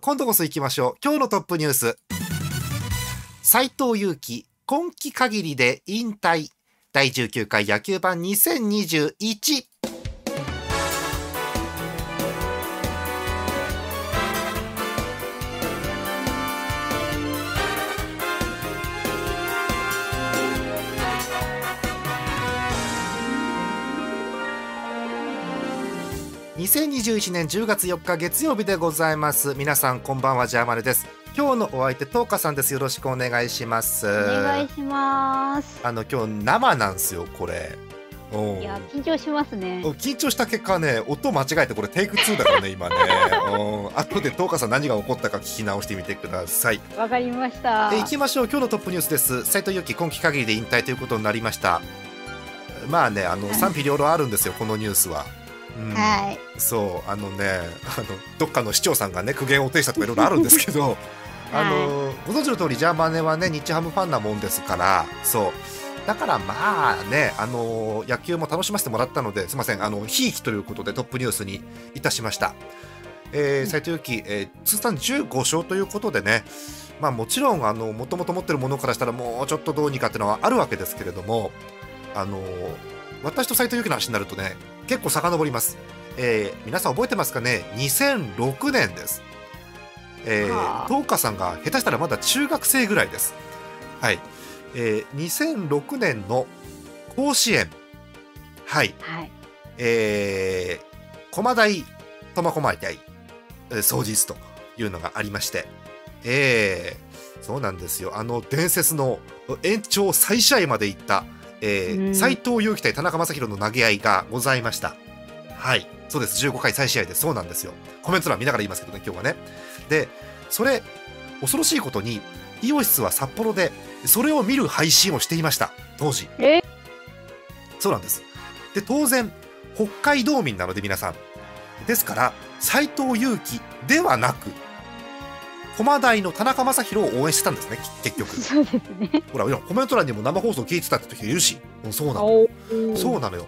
今度こそ行きましょう。今日のトップニュース。斎藤佑樹今季限りで引退。第19回野球版2021 2021年10月4日月曜日でございます。皆さんこんばんはジャーマネです。今日のお相手トーカさんです。よろしくお願いします。お願いします。あの今日生なんですよこれ。うん。いや緊張しますね。緊張した結果ね音間違えてこれテイク2だからね 今ね。うん。後でトーカさん何が起こったか聞き直してみてください。わかりました。え行きましょう。今日のトップニュースです。斉藤由貴今季限りで引退ということになりました。まあねあの賛否両論あるんですよこのニュースはうん、はい、そうあのねあのどっかの市長さんがね苦言を呈したとかいろいろあるんですけど あの、はい、ご存知の通りジャーマネはね日ハムファンなもんですからそう。だからまあねあの野球も楽しませてもらったのですみませんあのひいきということでトップニュースにいたしました。えー、斉藤由貴、えー、通算15勝ということでね、まあ、もちろんあのもともと持ってるものからしたらもうちょっとどうにかっていうのはあるわけですけれどもあの私と斉藤由貴の話になるとね結構遡ります、えー、皆さん覚えてますかね？2006年です、えー、東花さんが下手したらまだ中学生ぐらいです。はい、えー、2006年の甲子園。はい、はい、えー、駒大苫小牧大掃除室というのがありまして。えー、そうなんですよ。あの伝説の延長再試合まで行ったえー、斉藤佑樹対田中将大の投げ合いがございました。はい。そうです。15回再試合でそうなんですよ。コメント欄見ながら言いますけどね、今日はね。で、それ、恐ろしいことに、イオシスは札幌で、それを見る配信をしていました。当時。え？そうなんです。で、当然、北海道民なので皆さん。ですから、斉藤佑樹ではなく、駒大の田中将大を応援してたんですね結局。そうですね。ほらコメント欄にも生放送聞いてたって時いるしそうなのそうなのよ。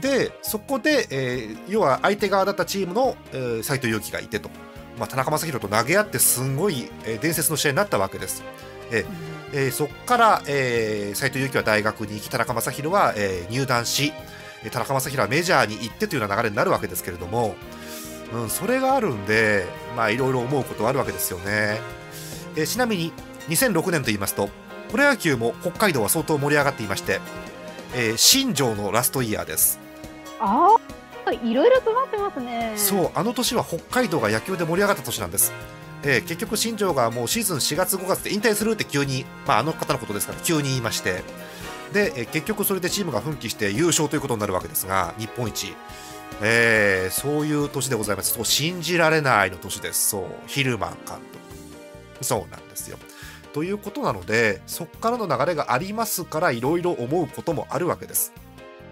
でそこで、えー、要は相手側だったチームの、えー、斉藤佑樹がいてと、まあ、田中将大と投げ合ってすんごい、えー、伝説の試合になったわけです。えーえー、そこから、えー、斉藤佑樹は大学に行き田中将大は、えー、入団し田中将大はメジャーに行ってというような流れになるわけですけれども、うん、それがあるんで、まあ、いろいろ思うことはあるわけですよね。えー、ちなみに、2006年と言いますと、プロ野球も北海道は相当盛り上がっていまして、えー、新庄のラストイヤーです。ああ、いろいろとなってますね。そう、あの年は北海道が野球で盛り上がった年なんです。えー、結局、新庄がもうシーズン4月、5月で引退するって急に、まあ、あの方のことですから、急に言いまして、で、えー、結局それでチームが奮起して優勝ということになるわけですが、日本一。えー、そういう年でございます。そう信じられないの年です。そう、ヒルマン監督。そうなんですよ。ということなので、そこからの流れがありますから、いろいろ思うこともあるわけです。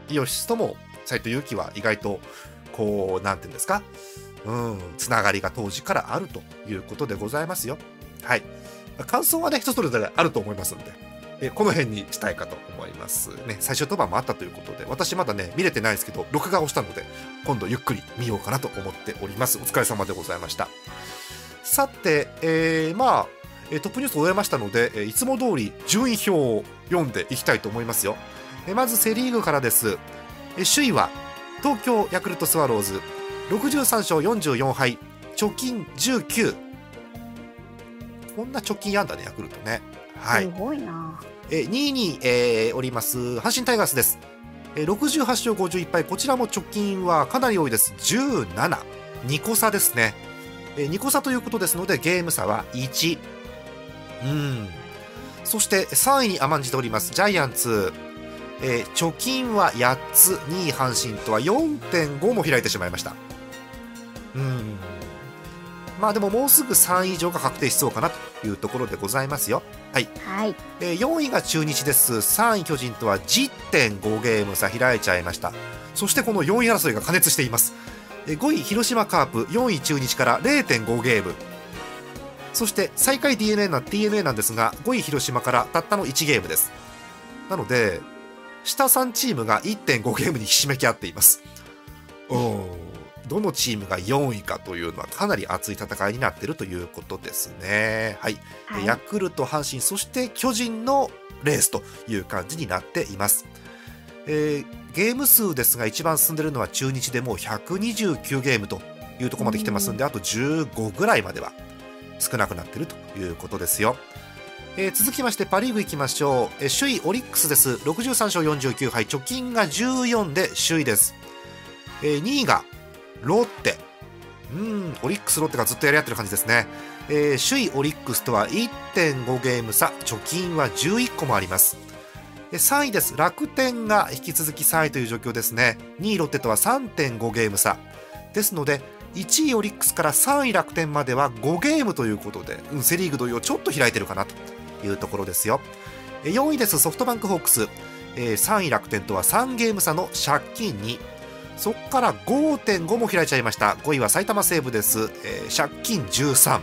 イオシスとも斎藤佑樹は意外と、こう、なんていうんですか、うん、つながりが当時からあるということでございますよ。はい。感想はね、人それぞれあると思いますんで。えこの辺にしたいかと思います。ね最終登板もあったということで私まだね見れてないですけど録画をしたので今度ゆっくり見ようかなと思っております。お疲れ様でございました。さて、えー、まあトップニュースを終えましたのでいつも通り順位表を読んでいきたいと思いますよ。まずセ・リーグからです。首位は東京ヤクルトスワローズ。63勝44敗。貯金19こんな貯金やんだねヤクルトね。はい、すごいな。え2位に、えー、おります阪神タイガースです、え、68勝51敗。こちらも直近はかなり多いです。17 2個差ですね、え、2個差ということですのでゲーム差は1うん。そして3位に甘んじております。ジャイアンツ、えー、貯金は8つ。2位阪神とは4.5も開いてしまいました。うん。まあでももうすぐ3位以上が確定しそうかなというところでございますよ。はい、はい。えー4位が中日です。3位巨人とは10.5ゲーム差開いちゃいました。そしてこの4位争いが過熱しています。えー5位広島カープ4位中日から0.5ゲーム。そして最下位 d n a な DNA なんですが5位広島からたったの1ゲームです。なので下3チームが1.5ゲームにひしめき合っています。うんどのチームが4位かというのはかなり熱い戦いになっているということですね。はい。はい。ヤクルト、阪神、そして巨人のレースという感じになっています。えーゲーム数ですが一番進んでいるのは中日でもう129ゲームというところまで来てますんであと15ぐらいまでは少なくなっているということですよ。えー続きましてパ・リーグいきましょう、えー首位オリックスです。63勝49敗。貯金が14で首位です、えー2位がロッテ。うんオリックスロッテがずっとやり合ってる感じですね。えー首位オリックスとは1.5ゲーム差。貯金は11個もあります。3位です。楽天が引き続き3位という状況ですね。2位ロッテとは3.5ゲーム差。ですので1位オリックスから3位楽天までは5ゲームということで、うんセ・リーグ同様ちょっと開いてるかなというところですよ。4位です。ソフトバンクホークス、えー3位楽天とは3ゲーム差の借金2そこから5.5も開いちゃいました。5位は埼玉西武です、えー借金13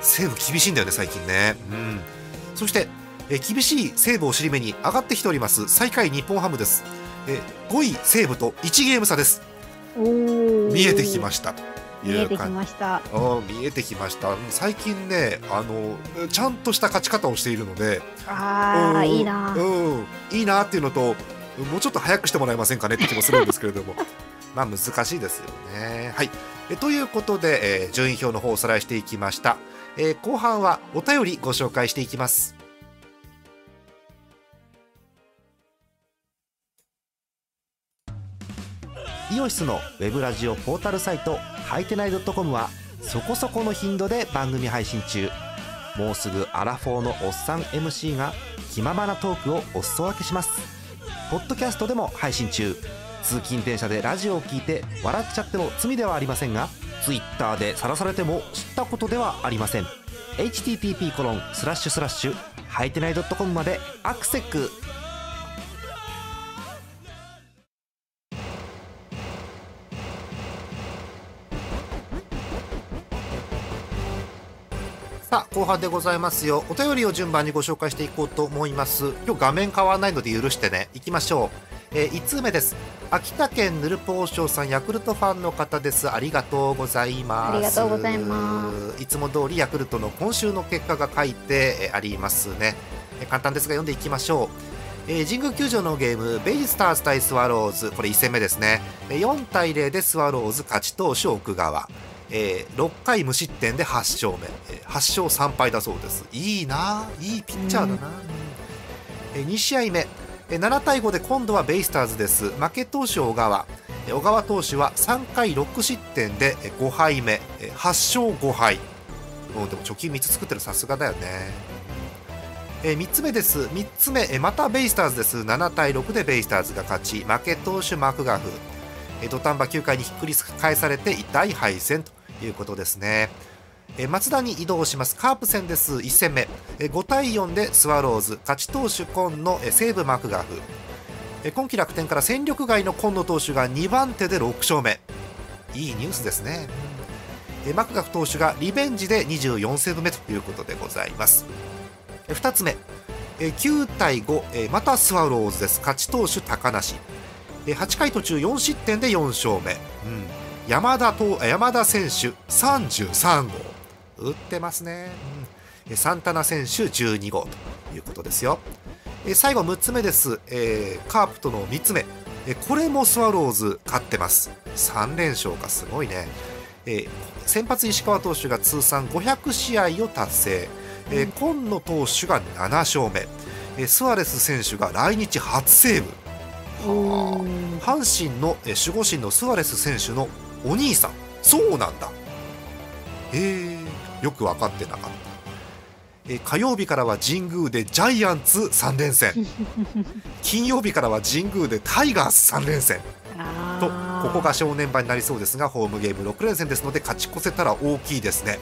西武厳しいんだよね最近ね。うん。そして、えー厳しい西武を尻目に上がってきております。最下位日本ハムです、えー5位西武と1ゲーム差です。見えてきました。と見えてきました。見えてきました。最近ねあのちゃんとした勝ち方をしているので。ああ、うん。いいな。うん、いいなっていうのともうちょっと早くしてもらえませんかねって気もするんですけれども。まあ難しいですよね。はい、えということで、えー順位表の方をおさらいしていきました、えー後半はお便りご紹介していきます。イオシスのウェブラジオポータルサイトはいてない .com はそこそこの頻度で番組配信中。もうすぐアラフォーのおっさん MC が気ままなトークをお裾分けしますポッドキャストでも配信中。通勤電車でラジオを聞いて笑っちゃっても罪ではありませんが Twitter で晒されても知ったことではありません。http コロンスラッシュスラッシュはいてない .com までアクセックさあ後半でございますよ。お便りを順番にご紹介していこうと思います。今日画面変わらないので許してね。行きましょう、えー、1通目です。秋田県ヌルポーショーさんヤクルトファンの方です。ありがとうございます。ありがとうございます。いつも通りヤクルトの今週の結果が書いてえーありますね。えー簡単ですが読んでいきましょう。えー神宮球場のゲームベイスターズ対スワローズ。これ1戦目ですね。えー4対0でスワローズ勝ち投手奥川えー6回無失点で8勝目、えー8勝3敗だそうです。いいないいピッチャーだな、えー2試合目。えー7対5で今度はベイスターズです。負け投手小川。えー小川投手は3回6失点で5敗目。えー8勝5敗。うでも貯金3つ作ってる。さすがだよね。えー3つ目です。3つ目。えーまたベイスターズです。7対6でベイスターズが勝ち。負け投手マクガフ。えー土壇場9回にひっくり返されて痛い敗戦と。いうことですね。え松田に移動します。カープ戦です。1戦目。え5対4でスワローズ。勝ち投手今野。え西武マクガフ。え今季楽天から戦力外の今野投手が2番手で6勝目。いいニュースですね、えマクガフ投手がリベンジで24セーブ目ということでございます。え2つ目。え9対5えまたスワローズです。勝ち投手高梨。え8回途中4失点で4勝目、うん、山田と山田選手33号。打ってますね、うん。えーサンタナ選手12号ということですよ。えー最後6つ目です、えーカープとの3つ目。えーこれもスワローズ勝ってます。3連勝かすごいね、えー先発石川投手が通算500試合を達成、えー今野投手が7勝目。えースアレス選手が来日初セーブ。はあ阪神のえー守護神のスアレス選手のお兄さん。そうなんだ。へえよく分かってなかった。えー火曜日からは神宮でジャイアンツ3連戦。金曜日からは神宮でタイガース3連戦。あとここが正念場になりそうですがホームゲーム6連戦ですので勝ち越せたら大きいですね。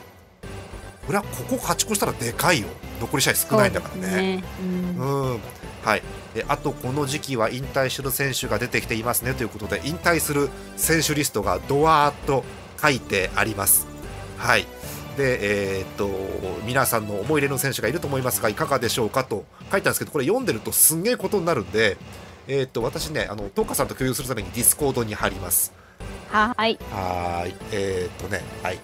これはここ勝ち越したらでかいよ。残り試合少ないんだからね。ね。うん。うん。はい、えあとこの時期は引退する選手が出てきていますねということで引退する選手リストがドワーッと書いてあります。はい。でえーっと皆さんの思い入れの選手がいると思いますがいかがでしょうかと書いたんですけどこれ読んでるとすんげえことになるんで、えーっと私ねあのトーカさんと共有するために Discord に貼ります。はーい。はーい。えーっとねはい。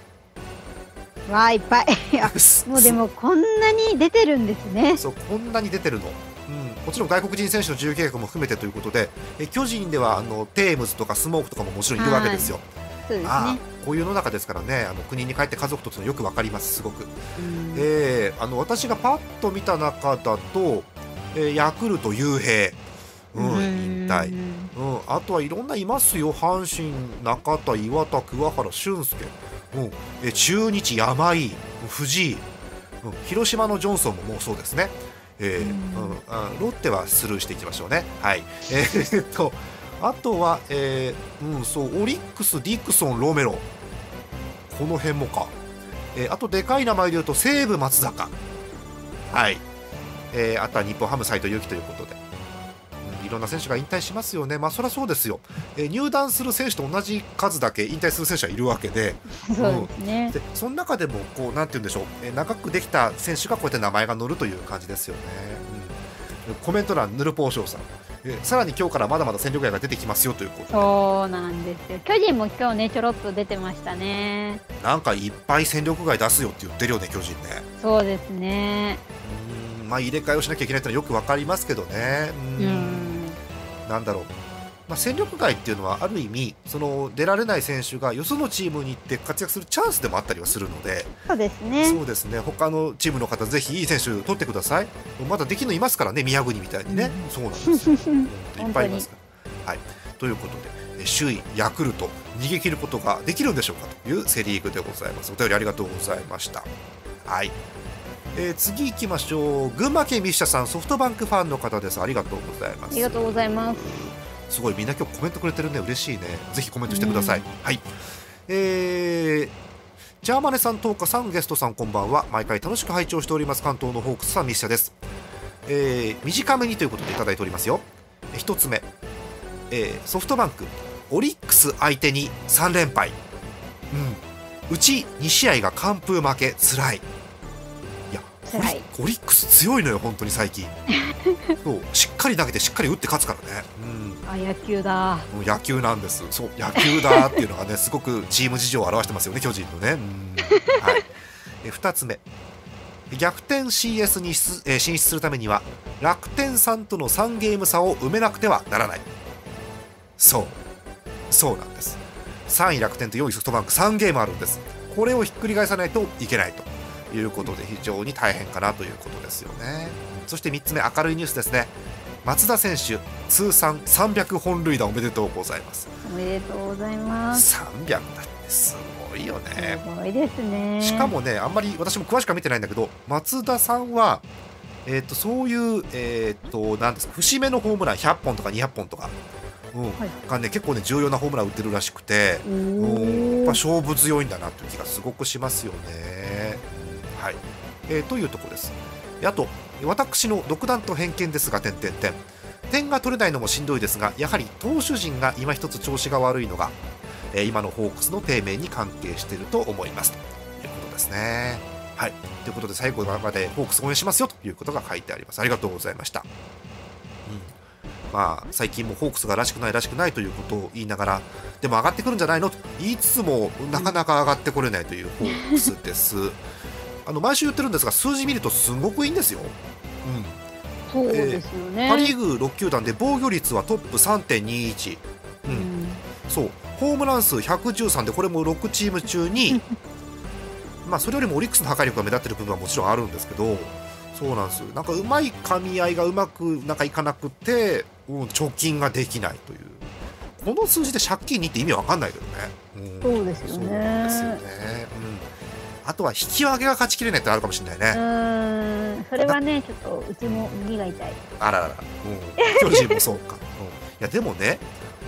わーいっぱい。もうでもこんなに出てるんですね。そうこんなに出てるの、うん、もちろん外国人選手の自由契約も含めてということでえ巨人ではあのテームズとかスモークとかももちろんいるわけですよ。そうですああねこういう世の中ですからねあの国に帰って家族とっていうのよくわかりますすごく、うん。えーあの私がパッと見た中だと、えーヤクルト雄平、うん、引退、うん、あとはいろんないますよ。阪神中田岩田桑原俊介、うん、えー中日山井藤井、うん、広島のジョンソンももうそうですねえーうん。ロッテはスルーしていきましょうね。はい、えーっ とあとは、えーうん、そうオリックス、ディクソン、ロメロ。この辺もか、えーあとでかい名前で言うと西武、松坂、はい。えーあとは日本ハム、斎藤佑樹ということで、ろんな選手が引退しますよね、まあ、そりゃそうですよ、えー入団する選手と同じ数だけ引退する選手はいるわけで、そうですね。でその中でもこうなんて言うんでしょう、えー長くできた選手がこうやって名前が載るという感じですよね。うん、コメント欄ヌルポーショーさん、えーさらに今日からまだまだ戦力外が出てきますよということで。そうなんですよ。巨人も今日ねちょろっと出てましたね。なんかいっぱい戦力外出すよって言ってるよね巨人ね。そうですね。うん。まあ入れ替えをしなきゃいけないってのはよくわかりますけどね。ううんんなんだろう。まあ、戦力外っていうのはある意味その出られない選手がよそのチームに行って活躍するチャンスでもあったりはするので、そうですね。そうですね。他のチームの方ぜひいい選手取ってください。まだできるのいますからね宮国みたいにね、うん。そうなんですよ、うんいっぱいいますから、はい、ということでえ首位ヤクルト逃げ切ることができるんでしょうかというセ・リーグでございます。お便りありがとうございました。はいえー次行きましょう群馬県ミッシャさんソフトバンクファンの方ですありがとうございますありがとうございますすごいみんな今日コメントくれてるね嬉しいねぜひコメントしてください、はいえージャーマネさん、トーカさん、ゲストさん、こんばんは。毎回楽しく拝聴しております。関東のホークスさん、ミッシャです。えー短めにということでいただいておりますよ。え一つ目、えーソフトバンク、オリックス相手に3連敗。うん。うち2試合が完封負け、つらい。いや、オリ辛いオリックス強いのよ、本当に最近。そう、しっかり投げて、しっかり打って勝つからね。うん。あ野球だもう野球なんです、そう野球だっていうのがね、すごくチーム事情を表してますよね、巨人のね。うんはい、え2つ目、逆転 CS に出えー進出するためには、楽天さんとの3ゲーム差を埋めなくてはならない。そう、そうなんです。3位楽天と4位ソフトバンク3ゲームあるんです。これをひっくり返さないといけないということで、非常に大変かなということですよね。そして3つ目、明るいニュースですね。松田選手通算300本塁打おめでとうございます。おめでとうございます。300だってすごいよね。すごいですね。しかもねあんまり私も詳しくは見てないんだけど松田さんはえー、とそういう、えー、となんですか節目のホームラン100本とか200本とか、うん。はい。がね、結構ね重要なホームラン打ってるらしくて、おうん。やっぱー勝負強いんだなという気がすごくしますよね。はいえーというところです。あと私の独断と偏見ですが点点点点が取れないのもしんどいですがやはり投手陣が今一つ調子が悪いのが、えー今のホークスの低迷に関係していると思いますということですね。はい、ということで最後までホークス応援しますよということが書いてあります。ありがとうございました。うんまあ、最近もホークスがらしくないらしくないということを言いながらでも上がってくるんじゃないのと言いつつもなかなか上がってこれないというホークスです。あの毎週言ってるんですが数字見るとすごくいいんですよ。うん、そうですよね、パ・リーグ6球団で防御率はトップ3.21、う、うん。ん。そう。ホームラン数113でこれも6チーム中に まあそれよりもオリックスの破壊力が目立ってる部分はもちろんあるんですけどそうなんですなんかうまい噛み合いがうまくなんかいかなくて、うん、貯金ができないという。この数字で借金にって意味わかんないけどね、うん、そうですよね。そうですよね、うん、あとは引き分けが勝ちきれないってあるかもしれないうね、ーん。それはねちょっとうちも耳が痛い。あららら、うん、巨人もそうか、うん、いやでもね、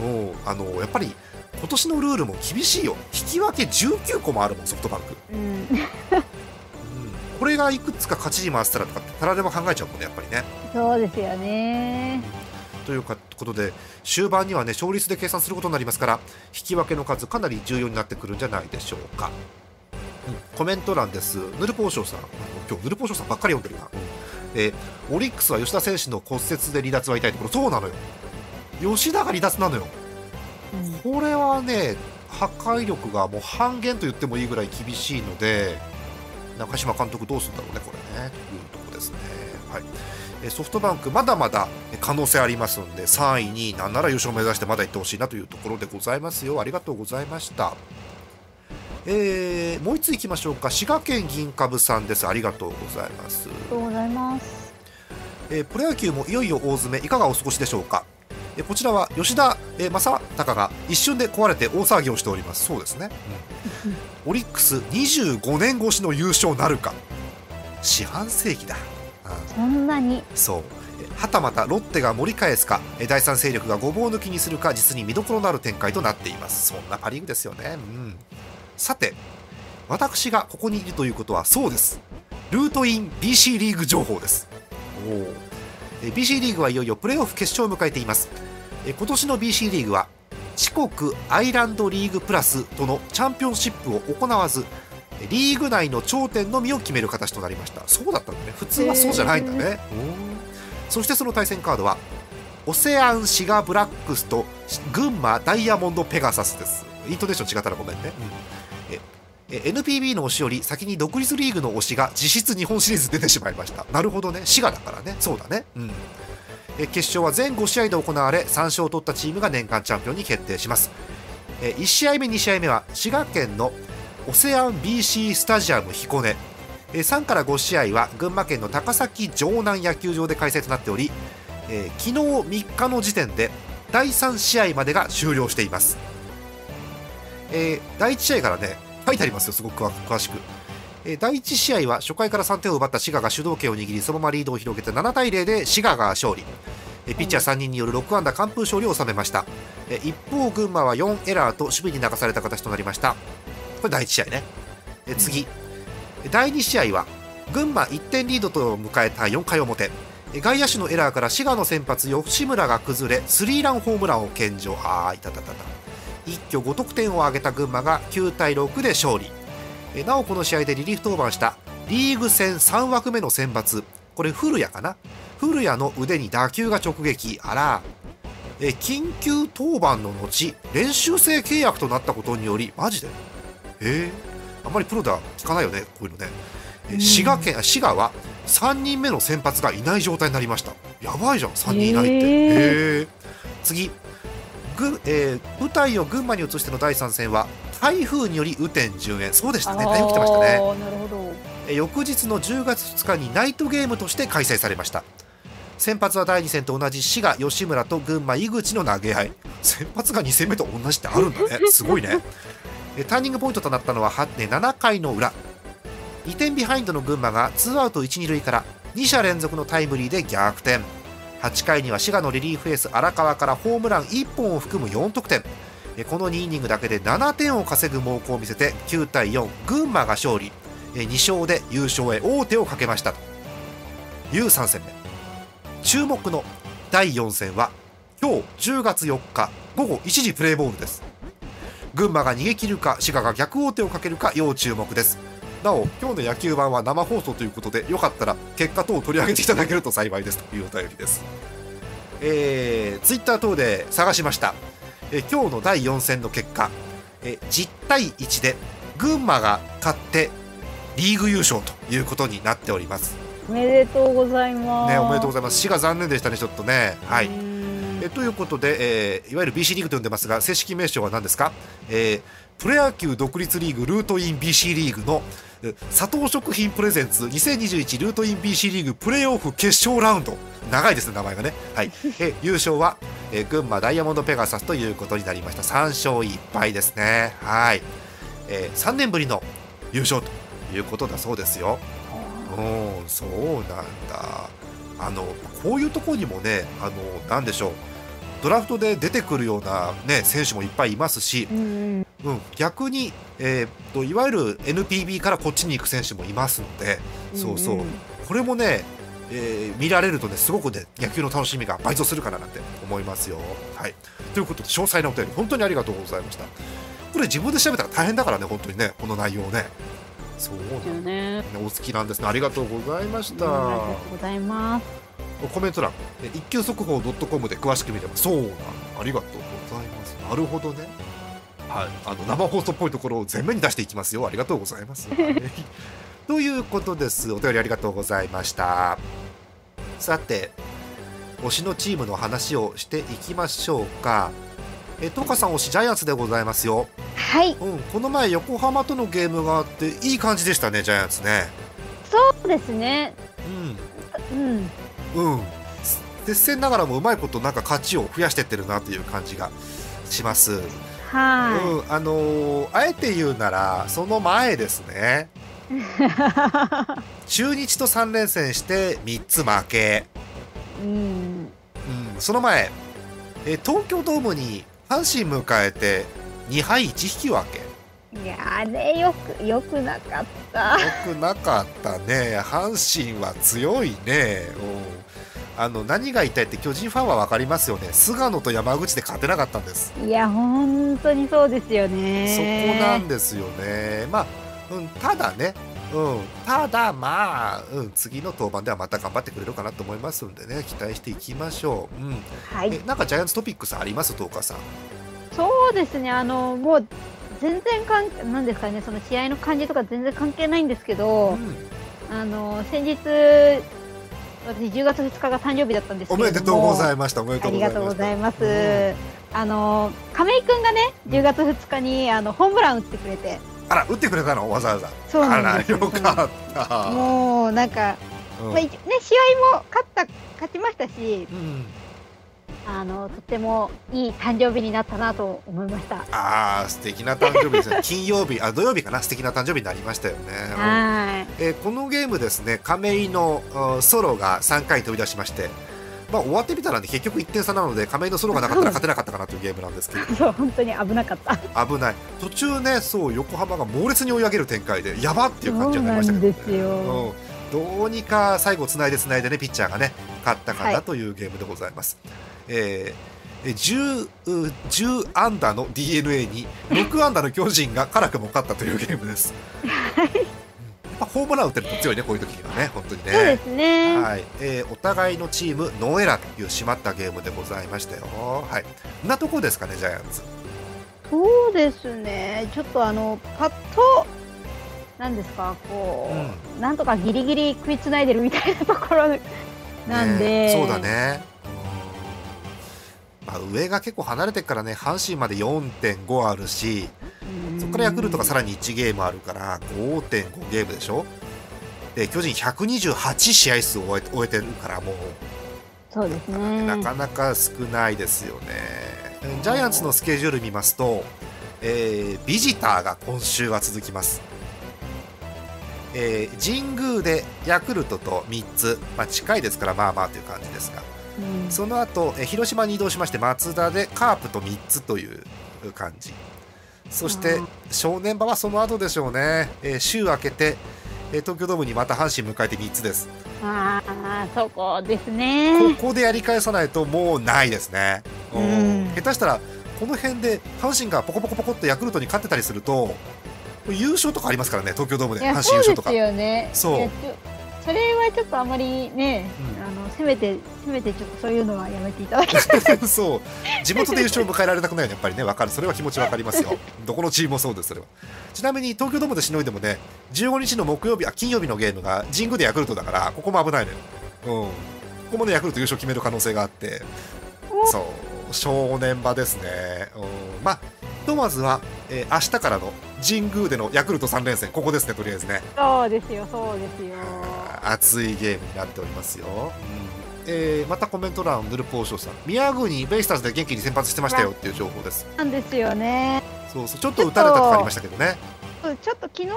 うん、あのやっぱり今年のルールも厳しいよ。引き分け19個もあるもんソフトバンク、うん。うん、これがいくつか勝ちに回したらとかってたらでも考えちゃうもんねやっぱりね。そうですよね。ということで終盤にはね勝率で計算することになりますから引き分けの数かなり重要になってくるんじゃないでしょうか、うん、コメント欄です。ヌルポーショーさん。今日ヌルポーショーさんばっかり読んでるな、えーオリックスは吉田選手の骨折で離脱は痛いところ。そうなのよ。吉田が離脱なのよ。これはね破壊力がもう半減と言ってもいいぐらい厳しいので中島監督どうするんだろうねこれね。というところですね、はい、えソフトバンクまだまだ可能性ありますので3位になんなら優勝を目指してまだ行ってほしいなというところでございますよ。ありがとうございましたえー、もう一ついきましょうか。滋賀県銀株さんです。ありがとうございます。ありがとうございます。えープロ野球もいよいよ大詰め。いかがお過ごしでしょうか、えーこちらは吉田、えー正尚が一瞬で壊れて大騒ぎをしております。そうですね、オリックス25年越しの優勝なるか。四半世紀だ、うんそんなに。そう。えーはたまたロッテが盛り返すか。えー第三勢力がごぼう抜きにするか実に見どころのある展開となっています。そんなパ・リーグですよね、うん、さて私がここにいるということはそうです。ルートイン BC リーグ情報です。BC リーグはいよいよプレーオフ決勝を迎えています。えー今年の BC リーグは四国アイランドリーグプラスとのチャンピオンシップを行わずえーリーグ内の頂点のみを決める形となりました。そうだったんだね。普通はそうじゃないんだね。そしてその対戦カードはオセアンシガブラックスと群馬ダイヤモンドペガサスです。イントネーション違ったらごめんね、ええ NPB の推しより先に独立リーグの推しが実質日本シリーズ出てしまいました。なるほどね。滋賀だからね。そうだね。うん。え決勝は全5試合で行われ3勝を取ったチームが年間チャンピオンに決定します。え1試合目2試合目は滋賀県のオセアン BC スタジアム彦根。3から5試合は群馬県の高崎城南野球場で開催となっており、えー昨日3日の時点で第3試合までが終了しています、えー第1試合からね書いてありますよすごく詳詳しく、えー第1試合は初回から3点を奪った滋賀が主導権を握りそのままリードを広げて7対0で滋賀が勝利。えーピッチャー3人による6安打完封勝利を収めました。えー一方群馬は4エラーと守備に流された形となりました。これ第1試合ね。えー次、第2試合は群馬1点リードと迎えた4回表。え外野手のエラーから滋賀の先発吉村が崩れスリーランホームランを献上。あーいたたたた一挙5得点を挙げた群馬が9対6で勝利。えなおこの試合でリリーフ登板したリーグ戦3枠目の選抜これ古谷かな？古谷の腕に打球が直撃。あら。え緊急登板の後練習生契約となったことによりマジで？へえあんまりプロでは聞かないよねこういうのね。え滋賀県あ滋賀は3人目の先発がいない状態になりました。やばいじゃん3人いないって。へへえ次ぐ、えー舞台を群馬に移しての第3戦は台風により雨天順延。そうでしたね。台風来てましたね。なるほど。えー翌日の10月2日にナイトゲームとして開催されました。先発は第2戦と同じ滋賀吉村と群馬井口の投げ合い。先発が2戦目と同じってあるんだね。すごいね。えーターニングポイントとなったのははね7回の裏。2点ビハインドの群馬がツーアウト1、2塁から2者連続のタイムリーで逆転8回には滋賀のリリーフエース荒川からホームラン1本を含む4得点。この2イニングだけで7点を稼ぐ猛攻を見せて9対4群馬が勝利。2勝で優勝へ王手をかけましたと。いう3戦目。注目の第4戦は今日10月4日午後1時プレーボールです。群馬が逃げ切るか滋賀が逆王手をかけるか要注目です。なお今日の野球版は生放送ということでよかったら結果等を取り上げていただけると幸いです。というお便りです。えー、ツイッター等で探しました、えー今日の第4戦の結果、えー10対1で群馬が勝ってリーグ優勝ということになっております。おめでとうございます。ねおめでとうございます。滋賀残念でしたねちょっとね。はい。えということで、えーいわゆる BC リーグと呼んでますが正式名称は何ですか、えープロ野球独立リーグルートイン BC リーグのえー佐藤食品プレゼンツ2021ルートイン BC リーグプレーオフ決勝ラウンド。長いですね名前がね、はい。えー優勝は、えー群馬ダイヤモンドペガサスということになりました。3勝1敗ですね。はい、え3年ぶりの優勝ということだそうですよ。うんそうなんだ。あのこういうところにもねあのなんでしょう。ドラフトで出てくるような、ね、選手もいっぱいいますし、うんうん、逆に、えーっといわゆる NPB からこっちに行く選手もいますので、そうそう、これもね、えー見られるとねすごくね野球の楽しみが倍増するかななんて思いますよ。はい、ということで詳細なお便り本当にありがとうございました。これ自分で調べたら大変だからね本当にねこの内容ね。そうですよなんね。ねお好きなんですねありがとうございました。ありがとうございます。コメント欄え一級速報 .com で詳しく見ればそうなのありがとうございますなるほどねはい。あの生放送っぽいところを前面に出していきますよ。ありがとうございます、はい。ということです。お便りありがとうございました。さて推しのチームの話をしていきましょうか。えトカさん推しジャイアンツでございますよ。はい、うん。この前横浜とのゲームがあっていい感じでしたねジャイアンツね。そうですね。うん。うん、うん、接戦ながらもうまいことなんか勝ちを増やしてってるなという感じがします。はうん、あのーあえて言うならその前ですね。い。中日と3連戦して3つ負け。うん、うん、その前、え東京ドームに阪神迎えて2敗1引き分け。いやあれよくよくなかった。よくなかったね。阪神は強いね。うんあの何が言いたいって巨人ファンは分かりますよね。菅野と山口で勝てなかったんです。いや本当にそうですよそね。こなんですよね。まあ、うん、ただね、うん、ただまあ、うん、次の登板ではまた頑張ってくれるかなと思いますんでね、期待していきましょう。うん、はい。え、なんかジャイアンツトピックスあります、東川さん。そうですね。あのもう全然関係なんですかね。その試合の感じとか全然関係ないんですけうど、ん、あの先日私10月2日が誕生日だったんですおめでとうございました。おめでとありうございました。がとうございます。うんあの亀井くんがね10月2日にあのホームラン打ってくれてあら、打ってくれたの、わざわざ。そうなんですよかった。もうなんか、うんまあ、一ね試合も勝った勝ちましたしうん、あのとってもいい誕生日になったなと思いました。ああ、素敵な誕生日ですね。金曜日、あ、土曜日かな、素敵な誕生日になりましたよね。うんはいえーこのゲームですね亀井のあソロが3回飛び出しまして、まあ、終わってみたらね結局1点差なので亀井のソロがなかったら 勝てなかったかなというゲームなんですけどそう本当に危なかった。危ない途中ねそう横浜が猛烈に追い上げる展開でやばっていう感じになりましたけど、ね、そうなんですようん、どうにか最後つないでつないでねピッチャーがね勝ったかはないというゲームでございます。えーえ 10, う10安打の d n a に6安打の巨人が辛くも勝ったというゲームです。うんやっぱホームラン打ってると強いね、こういう時にはね、本当にね。そうですね。はい、えーお互いのチームノーエラーという締まったゲームでございましたよ。はい。なとこですかね、ジャイアンツ。そうですね。ちょっとあのパッとなんですかこう、なんとかギリギリ食いつないでるみたいなところなんで、ねそうだね。うんまあ、上が結構離れてるからね、阪神まで4.5あるし、うんそこからヤクルトがさらに1ゲームあるから5.5ゲームでしょ？で、巨人128試合数を終え終えてるから、もう、そうですね。なかなか少ないですよね。ジャイアンツのスケジュール見ますと、えービジターが今週は続きます。えー神宮でヤクルトと3つ、まあ、近いですからまあまあという感じですがうんその後、えー広島に移動しまして松田でカープと3つという感じそしてうん正念場はその後でしょうね、えー週明けて、えー東京ドームにまた阪神迎えて3つですああ、そこですね。ここでやり返さないともうないですね。下手したらこの辺で阪神がポコポコポコっとヤクルトに勝ってたりすると優勝とかありますからね東京ドームで阪神優勝とかすよね。そういやちょそれはちょっとあまりね、うん。あのせめてせめてちょっとそういうのはやめていただきたい。そう。地元で優勝を迎えられたくないのやっぱりね。分かる。それは気持ち分かりますよ。どこのチームもそうですそれは。ちなみに東京ドームでしのいでもね15日の木曜日あ金曜日のゲームが神宮でヤクルトだからここも危ないのよ、うん、ここもねヤクルト優勝決める可能性があって。そう。正念場ですね、うん、まあひとまずは、えー明日からの神宮でのヤクルト3連戦ここですねとりあえずね。そうですよ、そうですよ。熱いゲームになっておりますよ、うんえーまたコメント欄ヌルポーショーさん。宮国ベイスターズで元気に先発してましたよっていう情報です。なんですよね。そうそう。ちょっと打たれたとかありましたけどね。ちょっと昨日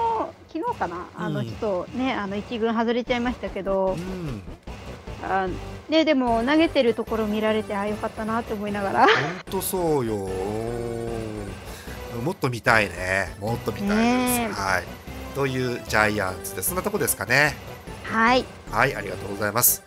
昨日かな、あのうんちょっとね、あの一軍外れちゃいましたけど。う、ん。あね、でも投げてるところ見られてあよかったなって思いながら。本当そうよ。もっと見たいね。もっと見たいです、ねはい。というジャイアンツです。そんなとこですかねはい。はいありがとうございます。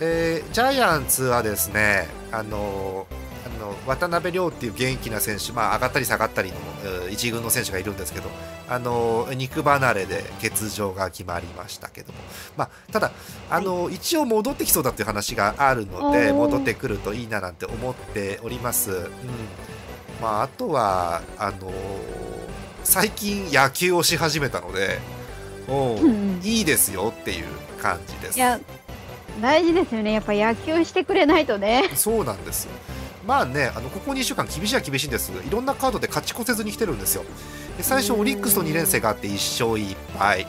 えージャイアンツはですねあのあの渡辺亮っていう元気な選手、まあ、上がったり下がったりのえー一軍の選手がいるんですけどあの肉離れで欠場が決まりましたけども、まあ、ただあの、一応戻ってきそうだっていう話があるので戻ってくるといいななんて思っております。うん。まあ、あとはあの最近野球をし始めたので、いいですよっていう感じです。いや大事ですよねやっぱ野球してくれないとねそうなんですよ。まあね、あのここ2週間厳しいは厳しいんです。いろんなカードで勝ち越せずに来てるんですよ。で最初うんオリックスと2連戦があって1勝1敗。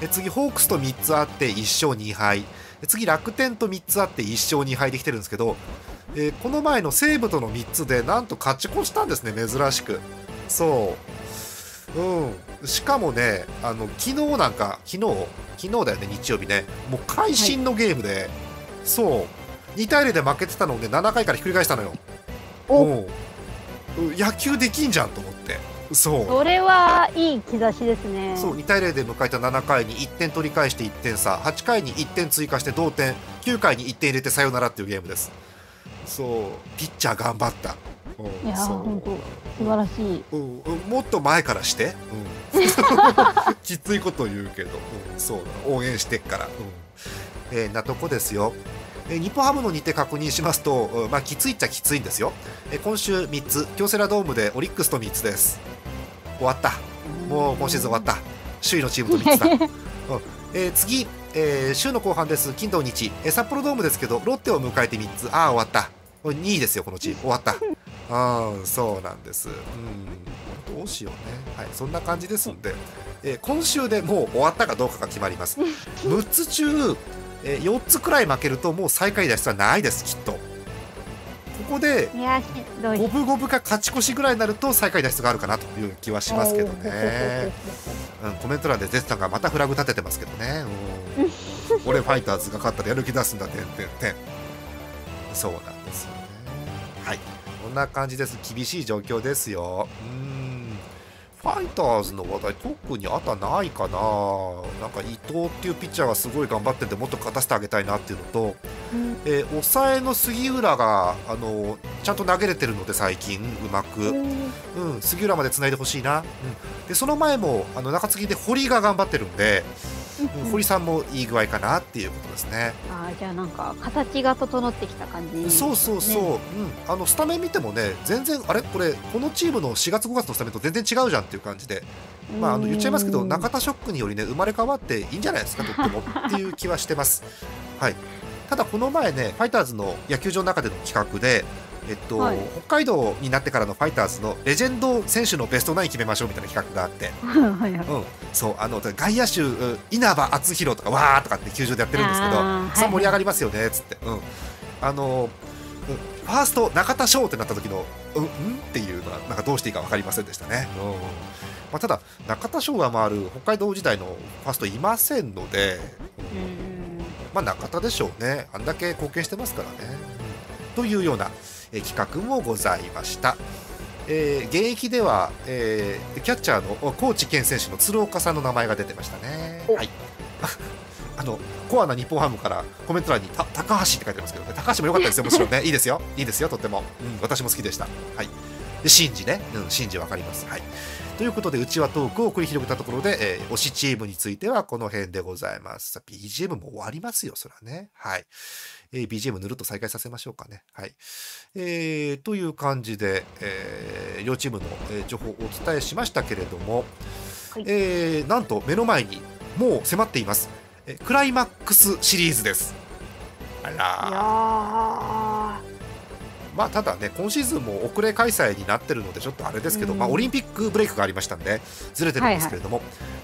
で次ホークスと3つあって1勝2敗。で次楽天と3つあって1勝2敗できてるんですけど、えーこの前の西武との3つでなんと勝ち越したんですね珍しく。そう。うん、しかもねあの昨日なんか昨日？昨日だよね日曜日ね。もう会心のゲームで、そう。2対0で負けてたのをね7回からひっくり返したのよ。お。野球できんじゃんと思って。そう。それはいい兆しですね。そう2対0で迎えた7回に1点取り返して1点差。8回に1点追加して同点。9回に1点入れてサヨナラっていうゲームです。そう。ピッチャー頑張った、うんいや本当素晴らしい。うんうんもっと前からして、うん、きついこと言うけど、うん、そうだ。応援してっから、うん。えーなとこですよ、えー日本ハムの日程確認しますと、うんまあ、きついっちゃきついんですよ、えー今週3つ。京セラドームでオリックスと3つです。終わった。もう今シーズン終わった。首位のチームと3つだ、うん。えー次、えー週の後半です。金土日、えー札幌ドームですけどロッテを迎えて3つ。ああ終わった。これ2位ですよこのチーム。終わったうんそうなんです。うん。どうしようね。はいそんな感じですんで、えー今週でもう終わったかどうかが決まります。6つ中、え4つくらい負けるともう最下位脱出はないですきっと。ここで五分五分か勝ち越しぐらいになると最下位脱出があるかなという気はしますけどね、うん、コメント欄で絶さんがまたフラグ立ててますけどね、うん、俺ファイターズが勝ったらやる気出すんだてんてんてん。そうなんですよね。はい。こんな感じです。厳しい状況ですよ。うん。ファイターズの話題特にあとはないかな。なんか伊藤っていうピッチャーがすごい頑張っててもっと勝たせてあげたいなっていうのと、うん。えー抑えの杉浦があのちゃんと投げれてるので最近うまく、うん、杉浦までつないでほしいな、うん、でその前もあの中継ぎで堀が頑張ってるんで、うん、堀さんもいい具合かなっていうことですね。あーじゃあなんか形が整ってきた感じ、そうそうそう、うん、あのスタメン見てもね全然あれ？これこのチームの4月5月のスタメンと全然違うじゃんっていう感じで、まあ、あの言っちゃいますけど中田ショックによりね生まれ変わっていいんじゃないですかとってもっていう気はしてます。はい。ただこの前ねファイターズの野球場の中での企画で、えっとはい。北海道になってからのファイターズのレジェンド選手のベストナイン決めましょうみたいな企画があって、はいはい。うん、そうあの外野手う稲葉篤弘とかわーとかって球場でやってるんですけど、あーさあ盛り上がりますよねっつって、うん、あのうんファースト中田翔ってなった時のうんうんっていうのはなんかどうしていいか分かりませんでしたね。うん。まあ、ただ中田翔が回る北海道時代のファーストいませんので、うん。まあ、中田でしょうね、あんだけ貢献してますからね。というような、えー企画もございました。えー現役では、えーキャッチャーのお高知健選手の鶴岡さんの名前が出てましたね。お。はい、あのコアな日本ハムからコメント欄にた高橋って書いてますけどね、高橋も良かったですよ、もちろんね、いいですよ、いいですよ、とっても、うん、私も好きでした。はい、で、シンジね、うん、シンジわかります。はいということで、うちわトークを繰り広げたところで、えー推しチームについてはこの辺でございます。さあ BGM も終わりますよ、そらね。はい。えー BGM ぬるっと再開させましょうかね。はい。えーという感じで、えー両チームの、えー情報をお伝えしましたけれども、はいえーなんと目の前にもう迫っています。えークライマックスシリーズです。あらまあただね今シーズンも遅れ開催になってるのでちょっとあれですけど、うん。まあ、オリンピックブレイクがありましたんでずれてるんですけれども、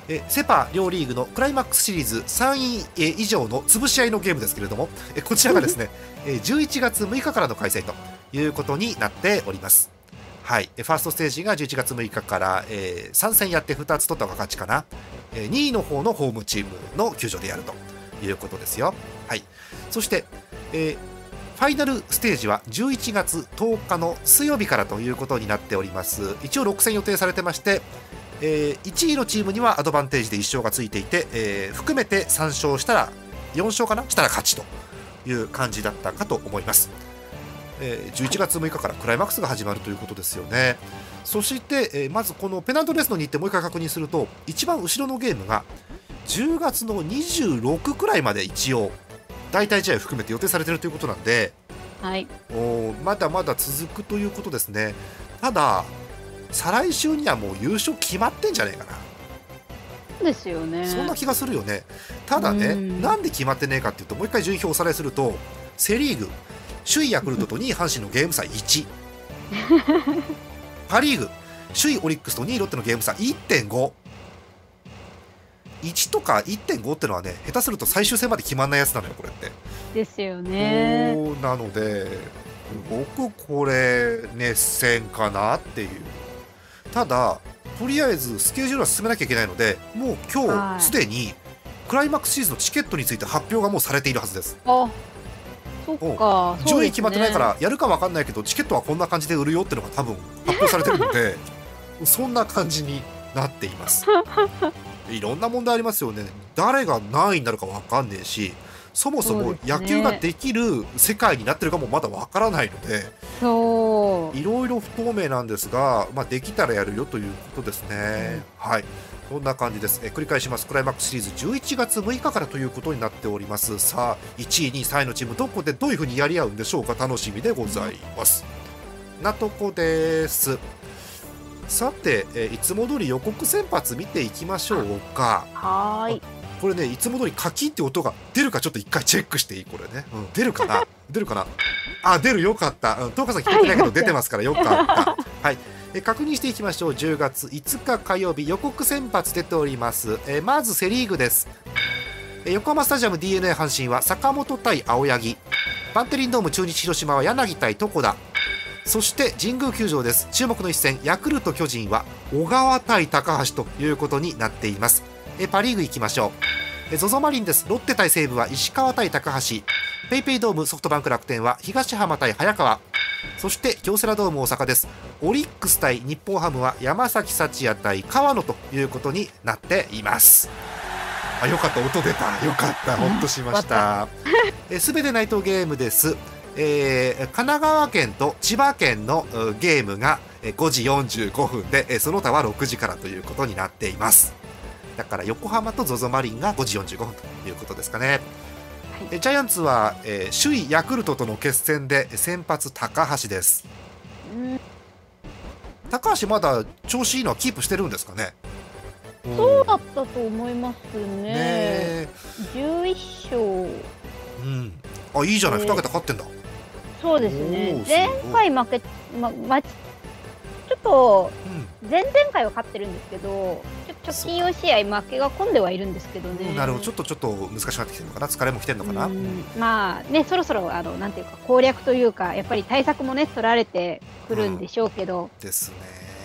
えセ・パ両リーグのクライマックスシリーズ3位え以上の潰し合いのゲームですけれどもえこちらがですねえ11月6日からの開催ということになっております。はい、えファーストステージが11月6日から、え3戦やって2つ取った方が勝ちかな、え2位の方のホームチームの球場でやるということですよ。はい、そして、えー、ファイナルステージは11月10日の水曜日からということになっております一応6戦予定されてまして、えー、1位のチームにはアドバンテージで1勝がついていて、えー、含めて3勝したら4勝かな？したら勝ちという感じだったかと思います。えー、11月6日からクライマックスが始まるということですよね。そして、えー、まずこのペナントレースの日程もう一回確認すると一番後ろのゲームが10月の26くらいまで一応大体試合含めて予定されているということなんで、はい、おまだまだ続くということですね。ただ再来週にはもう優勝決まってんじゃねえかな。ですよね。そんな気がするよね。ただね、ん。なんで決まってねえかっていうともう一回順位表おさらいするとセ・リーグ首位ヤクルトと 2位阪神のゲーム差1 パ・リーグ首位オリックスと2位ロッテのゲーム差1.5 1とか1.5ってのはね下手すると最終戦まで決まんないやつなのよこれって。ですよね。なので僕これ熱戦かなっていう。ただとりあえずスケジュールは進めなきゃいけないのでもう今日すでにクライマックスシリーズのチケットについて発表がもうされているはずです。あそっか順位決まってないからやるか分かんないけどチケットはこんな感じで売るよっていうのが多分発表されてるので そんな感じになっています いろんな問題ありますよね誰が何位になるか分かんねえしそもそも野球ができる世界になってるかもまだわからないのでいろいろ不透明なんですが、まあ、できたらやるよということですね。うん、はいこんな感じです。え繰り返します。クライマックスシリーズ11月6日からということになっております。さあ、1位、2位、3位のチーム、どこでどういうふうにやり合うんでしょうか。楽しみでございます。なとこです。さて、えいつも通り予告先発見ていきましょうか。はい。これねいつも通りカキって音が出るかちょっと一回チェックしていいこれね、うん、出るかな？出るかな？あ出るよかった。東花さん聞こえてないけど 出てます。からよかった。はい。え確認していきましょう。10月5日火曜日予告先発出ております。えまずセ・リーグです。え横浜スタジアム d n a 阪神は坂本対青柳。バンテリンドーム中日広島は柳対床田そして神宮球場です。注目の一戦ヤクルト巨人は小川対高橋ということになっています。えパ・リーグ行きましょう。ZOZO マリンです。ロッテ対西武は石川対高橋。PayPay ドームソフトバンク楽天は東浜対早川。そして京セラドーム大阪です。オリックス対日本ハムは山崎福也対川野ということになっています。あよかった。音出た。よかった。ほっとしました。すべてナイトゲームですえー、神奈川県と千葉県のゲームが5時45分でその他は6時からということになっていますだから横浜と ZOZO マリンが5時45分ということですかね。はい、ジャイアンツは、えー、首位ヤクルトとの決戦で先発高橋です。高橋まだ調子いいのはキープしてるんですかね？そうだったと思いますね。ね11勝。うん。あいいじゃない、えー、2桁勝ってんだ。そうですね。前回負けままちょっと、前々回は勝ってるんですけど、ちょ直近4試合負けが込んではいるんですけどね。なるほど、ちょっとちょっと難しくなってきてるのかな、疲れもきてるのかな？まあね、そろそろあのなんていうか攻略というか、やっぱり対策もね取られてくるんでしょうけど。うん、ですね。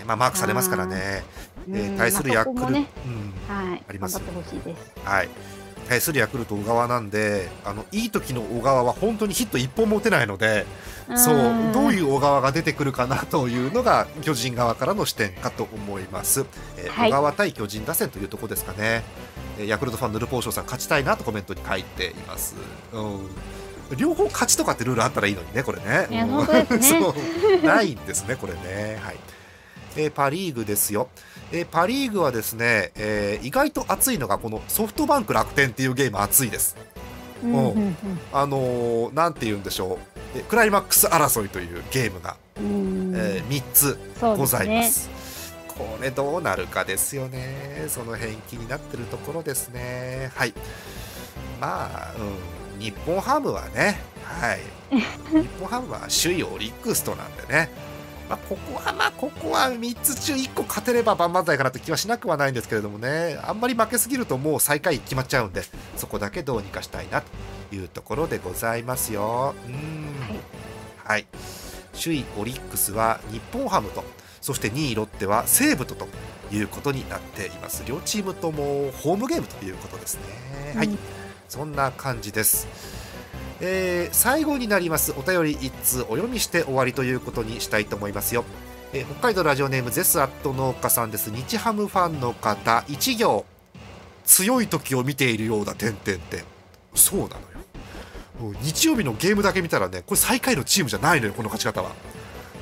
まあマークされますからね。えー、対するヤクルト、ね、うん、はい、あります。頑張ってほしい対するヤクルト小川なんであのいい時の小川は本当にヒット1本も打てないのでそうどういう小川が出てくるかなというのが巨人側からの視点かと思います、えーはい、小川対巨人打線というところですかね、えー、ヤクルトファンヌルポーションさん勝ちたいなとコメントに書いています、うん、両方勝ちとかってルールあったらいいのにねこれね、うん、そう。ないんですねこれね。はいえー、パ・リーグですよ、えー、パ・リーグはですね、えー、意外と熱いのがこのソフトバンク楽天っていうゲーム熱いです。うん、うん、あのー、なんて言うんでしょうクライマックス争いというゲームが、えー、3つございます。これどうなるかですよね。その辺気になってるところですね。はい。まあ、うん、日本ハムはね、はい。日本ハムは首位オリックスとなんでね。まあ、ここはまあここは3つ中1個勝てれば万々歳かなという気はしなくはないんですけれどもね。あんまり負けすぎるともう最下位決まっちゃうんでそこだけどうにかしたいなというところでございますよ。うん、はい、はい、首位オリックスは日本ハムとそして2位ロッテは西武とということになっています。両チームともホームゲームということですね、うん、はいそんな感じですえー、最後になりますお便り1通お読みして終わりということにしたいと思いますよ、えー、北海道ラジオネームゼスアット農家さんです。日ハムファンの方1行強い時を見ているようだ点点点そうなのよ。日曜日のゲームだけ見たらねこれ最下位のチームじゃないのよこの勝ち方は。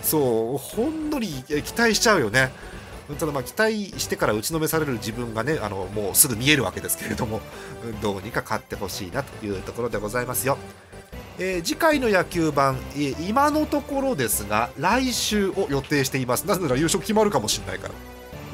そうほんのり期待しちゃうよね。ただまあ期待してから打ちのめされる自分がねあのもうすぐ見えるわけですけれどもどうにか勝ってほしいなというところでございますよ。えー、次回の野球盤、えー、今のところですが来週を予定しています。なぜなら優勝決まるかもしれないから。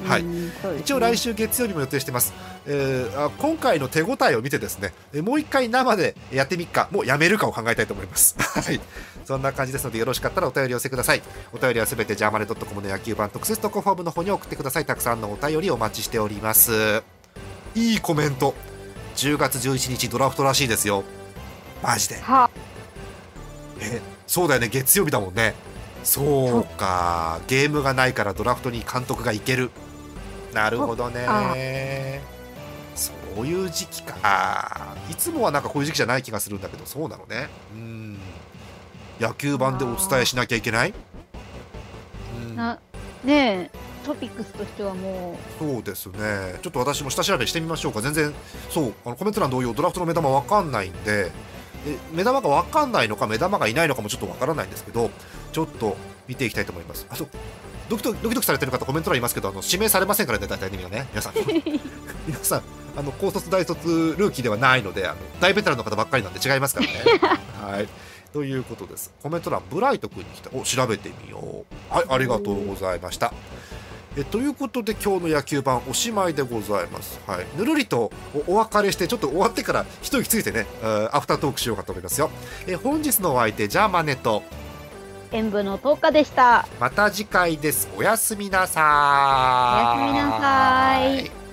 はい、ね、一応来週月曜日も予定してます、えー、あ今回の手応えを見てですね、えー、もう一回生でやってみっか。もうやめるかを考えたいと思います。はい。そんな感じですのでよろしかったらお便り寄せください。お便りはすべてジャーマネドットコムの野球版特設投稿フォームの方に送ってください。たくさんのお便りお待ちしております。いいコメント。10月11日ドラフトらしいですよ。マジでえそうだよね。月曜日だもんね。そうか。ゲームがないからドラフトに監督がいける。なるほどね。そういう時期か。いつもはなんかこういう時期じゃない気がするんだけどそうなのね。うん。野球盤でお伝えしなきゃいけない？なねえトピックスとしてはもう。そうですね。ちょっと私も下調べしてみましょうか。全然そうあのコメント欄同様ドラフトの目玉わかんないんでえ目玉が分かんないのか目玉がいないのかもちょっと分からないんですけどちょっと見ていきたいと思います。あとドキドキドキドキされてる方コメント欄いますけどあの指名されませんからね大体みんなね。皆さん。皆さんあの高卒大卒ルーキーではないのであの大ベテランの方ばっかりなんで違いますからね。はい。ということです。コメント欄ブライト君に来た。お調べてみよう。はいありがとうございましたえということで今日の野球盤おしまいでございます。はい、ぬるりとお別れしてちょっと終わってから一息ついてねアフタートークしようかと思いますよ。え本日のお相手ジャーマネと演舞の10日でした。また次回です。おやすみなさい。おやすみなさい。